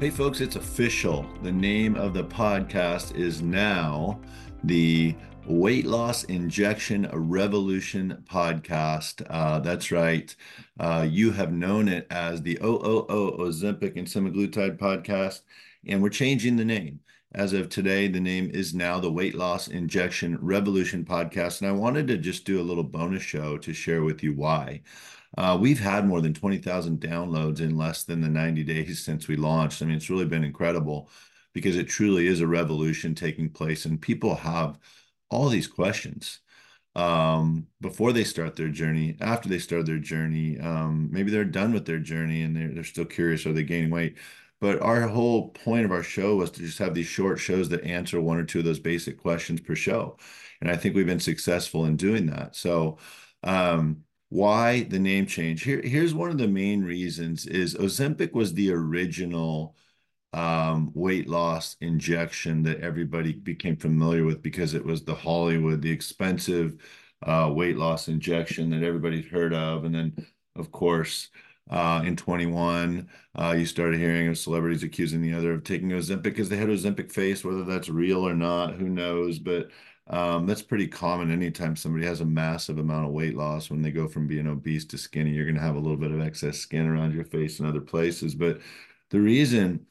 Hey, folks, it's official. The name of the podcast is now the Weight Loss Injection Revolution Podcast. Uh, that's right. Uh, you have known it as the OOO Ozempic and Semaglutide Podcast, and we're changing the name. As of today, the name is now the Weight Loss Injection Revolution Podcast. And I wanted to just do a little bonus show to share with you why. Uh, we've had more than 20,000 downloads in less than the 90 days since we launched. I mean, it's really been incredible because it truly is a revolution taking place, and people have all these questions um, before they start their journey, after they start their journey. Um, maybe they're done with their journey and they're, they're still curious are they gaining weight? But our whole point of our show was to just have these short shows that answer one or two of those basic questions per show. And I think we've been successful in doing that. So, um, why the name change? Here, here's one of the main reasons is Ozempic was the original um, weight loss injection that everybody became familiar with because it was the Hollywood, the expensive uh, weight loss injection that everybody's heard of. And then, of course, uh, in 21, uh, you started hearing of celebrities accusing the other of taking Ozempic because they had Ozempic face, whether that's real or not, who knows. But um, that's pretty common. Anytime somebody has a massive amount of weight loss, when they go from being obese to skinny, you're going to have a little bit of excess skin around your face and other places. But the reason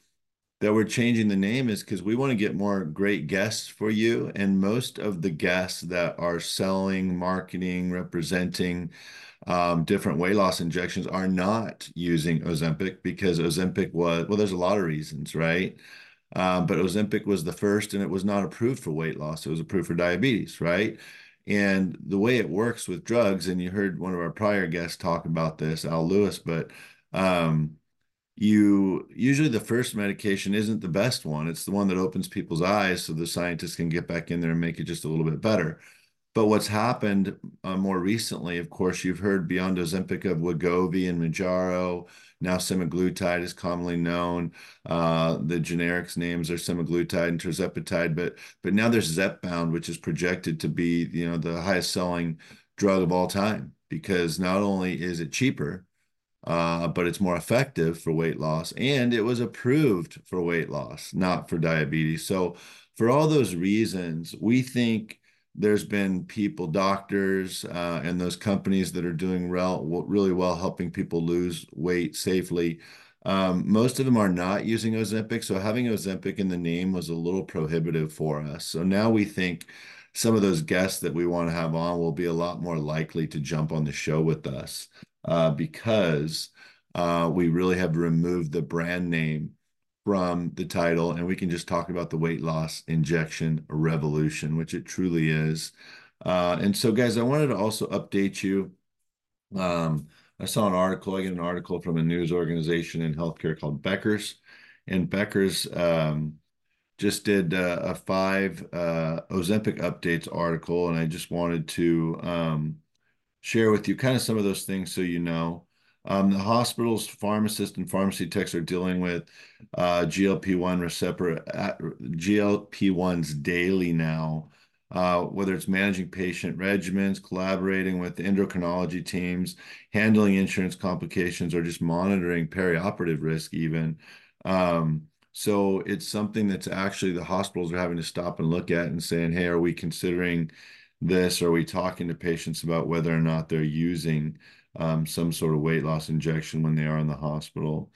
that we're changing the name is because we want to get more great guests for you. And most of the guests that are selling, marketing, representing um, different weight loss injections are not using Ozempic because Ozempic was, well, there's a lot of reasons, right? Um, but Ozempic was the first and it was not approved for weight loss. It was approved for diabetes, right? And the way it works with drugs, and you heard one of our prior guests talk about this, Al Lewis, but um, you usually the first medication isn't the best one. It's the one that opens people's eyes so the scientists can get back in there and make it just a little bit better. But what's happened uh, more recently, of course, you've heard beyond Ozempic of Wegovy and Mounjaro. Now semaglutide is commonly known. Uh, the generics names are semaglutide and tirzepatide, but but now there's Zepbound, which is projected to be you know the highest selling drug of all time because not only is it cheaper, uh, but it's more effective for weight loss, and it was approved for weight loss, not for diabetes. So for all those reasons, we think there's been people, doctors, uh, and those companies that are doing real, really well helping people lose weight safely. Um, most of them are not using Ozempic. So having Ozempic in the name was a little prohibitive for us. So now we think some of those guests that we want to have on will be a lot more likely to jump on the show with us uh, because uh, we really have removed the brand name from the title, and we can just talk about the weight loss injection revolution, which it truly is. Uh, and so, guys, I wanted to also update you. Um, I saw an article, I get an article from a news organization in healthcare called Becker's, and Becker's um, just did uh, a five uh, Ozempic updates article, and I just wanted to um, share with you kind of some of those things so you know. Um, the hospitals, pharmacists, and pharmacy techs are dealing with uh, GLP-1 receptor uh, GLP-1s daily now. Uh, whether it's managing patient regimens, collaborating with endocrinology teams, handling insurance complications, or just monitoring perioperative risk, even. Um, so it's something that's actually the hospitals are having to stop and look at and saying, hey, are we considering this? Are we talking to patients about whether or not they're using um, some sort of weight loss injection when they are in the hospital.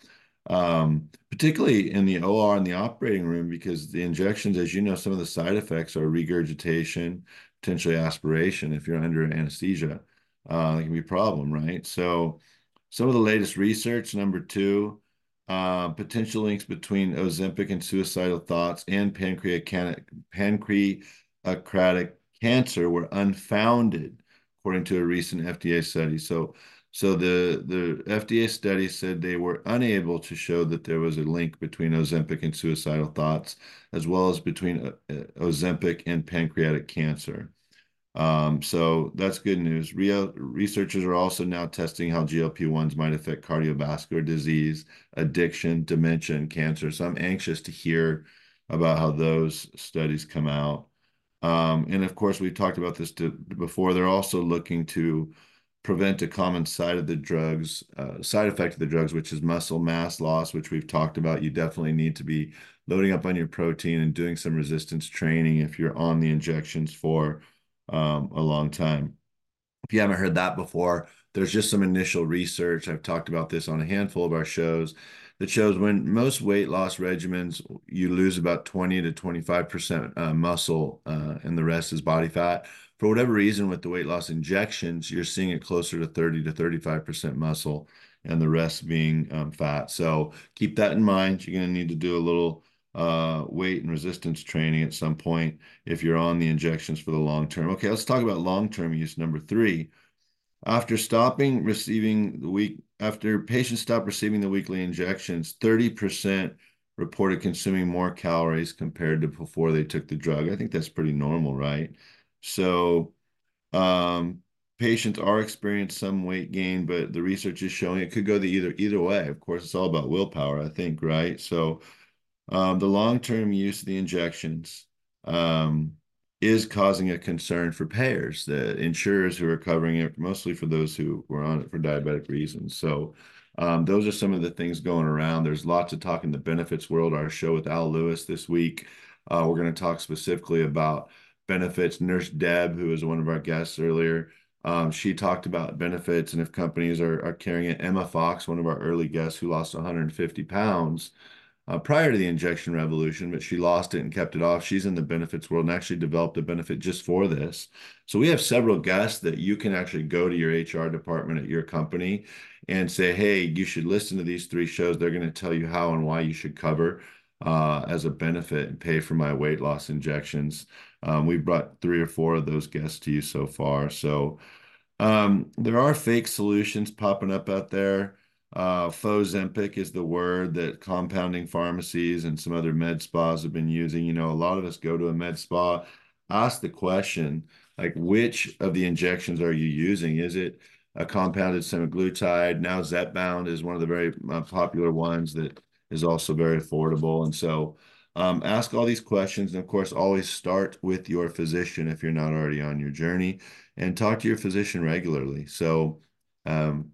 Um, particularly in the OR in the operating room, because the injections, as you know, some of the side effects are regurgitation, potentially aspiration. If you're under anesthesia, uh, that can be a problem, right? So, some of the latest research, number two, uh, potential links between Ozempic and suicidal thoughts and pancreatic, pancreatic cancer were unfounded according to a recent FDA study. So, so the the FDA study said they were unable to show that there was a link between Ozempic and suicidal thoughts, as well as between uh, uh, Ozempic and pancreatic cancer. Um, so that's good news. Real researchers are also now testing how GLP-1s might affect cardiovascular disease, addiction, dementia, and cancer. So I'm anxious to hear about how those studies come out. Um, and of course, we've talked about this before. They're also looking to prevent a common side of the drugs, uh, side effect of the drugs, which is muscle mass loss, which we've talked about. You definitely need to be loading up on your protein and doing some resistance training if you're on the injections for um, a long time. If you haven't heard that before, there's just some initial research. I've talked about this on a handful of our shows that shows when most weight loss regimens, you lose about 20 to 25% uh, muscle uh, and the rest is body fat. For whatever reason, with the weight loss injections, you're seeing it closer to 30 to 35% muscle and the rest being um, fat. So keep that in mind. You're going to need to do a little uh, weight and resistance training at some point if you're on the injections for the long term. Okay, let's talk about long term use. Number three, after stopping receiving the week, after patients stop receiving the weekly injections, 30% reported consuming more calories compared to before they took the drug. I think that's pretty normal, right? So, um, patients are experiencing some weight gain, but the research is showing it could go the either either way. Of course, it's all about willpower, I think, right? So, um, the long-term use of the injections um, is causing a concern for payers, the insurers who are covering it, mostly for those who were on it for diabetic reasons. So um, those are some of the things going around. There's lots of talk in the benefits world. Our show with Al Lewis this week, uh, we're going to talk specifically about benefits. Nurse Deb, who was one of our guests earlier, um, she talked about benefits and if companies are, are carrying it. Emma Fox, one of our early guests who lost 150 pounds, uh, prior to the injection revolution, but she lost it and kept it off. She's in the benefits world and actually developed a benefit just for this. So we have several guests that you can actually go to your HR department at your company and say, hey, you should listen to these three shows. They're going to tell you how and why you should cover uh, as a benefit and pay for my weight loss injections. Um, we've brought three or four of those guests to you so far. So um, there are fake solutions popping up out there. Uh, Fozempic is the word that compounding pharmacies and some other med spas have been using. You know, a lot of us go to a med spa, ask the question, like, which of the injections are you using? Is it a compounded semaglutide? Now, Zepbound is one of the very uh, popular ones that is also very affordable. And so, um, ask all these questions. And of course, always start with your physician if you're not already on your journey and talk to your physician regularly. So, um,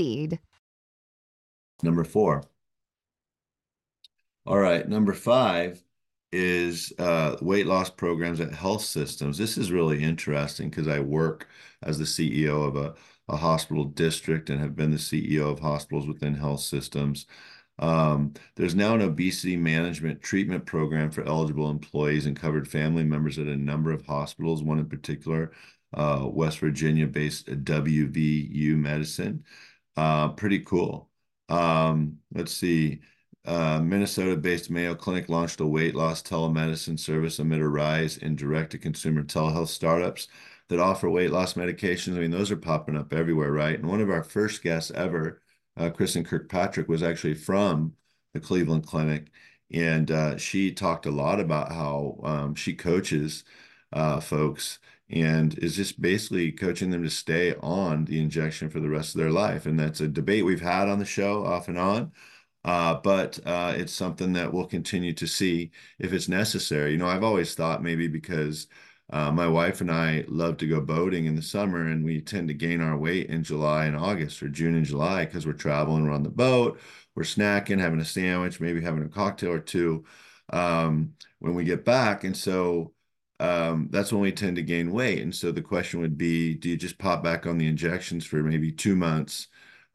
Indeed. Number four. All right. Number five is uh, weight loss programs at health systems. This is really interesting because I work as the CEO of a, a hospital district and have been the CEO of hospitals within health systems. Um, there's now an obesity management treatment program for eligible employees and covered family members at a number of hospitals, one in particular, uh, West Virginia based WVU Medicine. Uh, pretty cool. Um, let's see. Uh, Minnesota-based Mayo Clinic launched a weight loss telemedicine service amid a rise in direct-to-consumer telehealth startups that offer weight loss medications. I mean, those are popping up everywhere, right? And one of our first guests ever, uh, Kristin Kirkpatrick, was actually from the Cleveland Clinic, and uh, she talked a lot about how um, she coaches uh, folks and is just basically coaching them to stay on the injection for the rest of their life. And that's a debate we've had on the show off and on. Uh, but uh, it's something that we'll continue to see if it's necessary. You know, I've always thought maybe because uh, my wife and I love to go boating in the summer, and we tend to gain our weight in July and August or June and July because we're traveling, we're on the boat, we're snacking, having a sandwich, maybe having a cocktail or two um, when we get back. And so um, that's when we tend to gain weight. And so the question would be, do you just pop back on the injections for maybe two months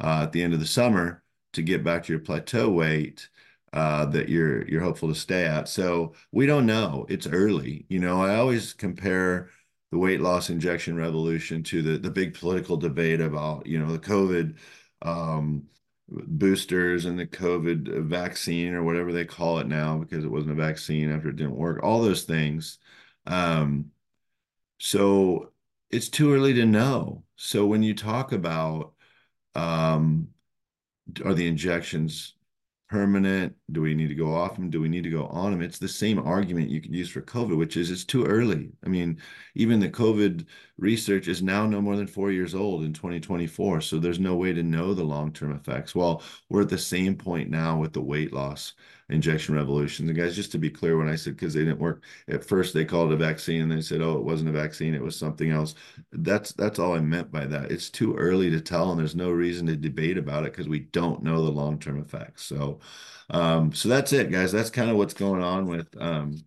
uh, at the end of the summer to get back to your plateau weight uh, that you're you're hopeful to stay at? So we don't know. It's early. You know, I always compare the weight loss injection revolution to the the big political debate about you know the COVID. Um, boosters and the COVID vaccine or whatever they call it now because it wasn't a vaccine after it didn't work, all those things. Um, so it's too early to know. So when you talk about um, are the injections permanent? Do we need to go off them? Do we need to go on them? It's the same argument you could use for COVID, which is it's too early. I mean, even the COVID research is now no more than four years old in 2024. So there's no way to know the long term effects. Well, we're at the same point now with the weight loss injection revolution. The guys, just to be clear, when I said because they didn't work at first, they called it a vaccine and they said, oh, it wasn't a vaccine, it was something else. That's that's all I meant by that. It's too early to tell, and there's no reason to debate about it because we don't know the long term effects. So um, so that's it, guys. That's kind of what's going on with um,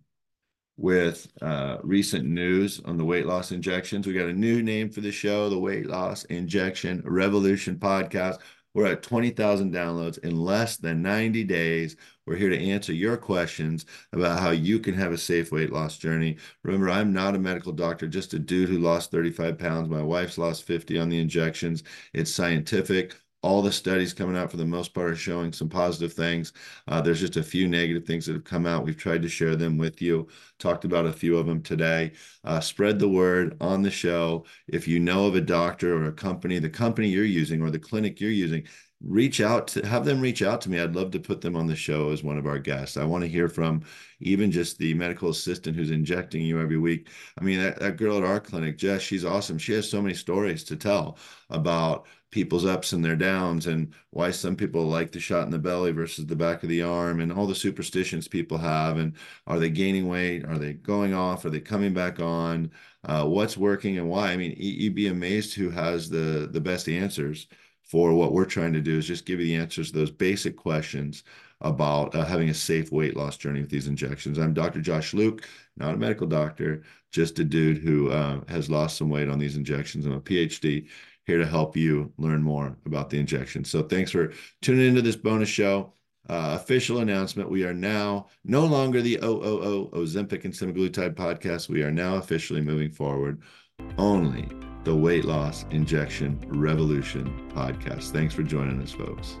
with uh, recent news on the weight loss injections. We got a new name for the show, the Weight Loss Injection Revolution Podcast. We're at 20,000 downloads in less than 90 days. We're here to answer your questions about how you can have a safe weight loss journey. Remember, I'm not a medical doctor, just a dude who lost 35 pounds. My wife's lost 50 on the injections. It's scientific all the studies coming out for the most part are showing some positive things. Uh, there's just a few negative things that have come out. We've tried to share them with you, talked about a few of them today. Uh, spread the word on the show. If you know of a doctor or a company, the company you're using or the clinic you're using, reach out to have them reach out to me. I'd love to put them on the show as one of our guests. I want to hear from even just the medical assistant who's injecting you every week. I mean, that, that girl at our clinic, Jess, she's awesome. She has so many stories to tell about people's ups and their downs and why some people like the shot in the belly versus the back of the arm and all the superstitions people have and are they gaining weight are they going off are they coming back on uh, what's working and why i mean you'd be amazed who has the the best answers for what we're trying to do is just give you the answers to those basic questions about uh, having a safe weight loss journey with these injections. I'm Dr. Josh Luke, not a medical doctor, just a dude who uh, has lost some weight on these injections. I'm a PhD here to help you learn more about the injections. So thanks for tuning into this bonus show. Uh, official announcement. We are now no longer the OOO Ozempic and semaglutide podcast. We are now officially moving forward only the Weight Loss Injection Revolution podcast. Thanks for joining us, folks.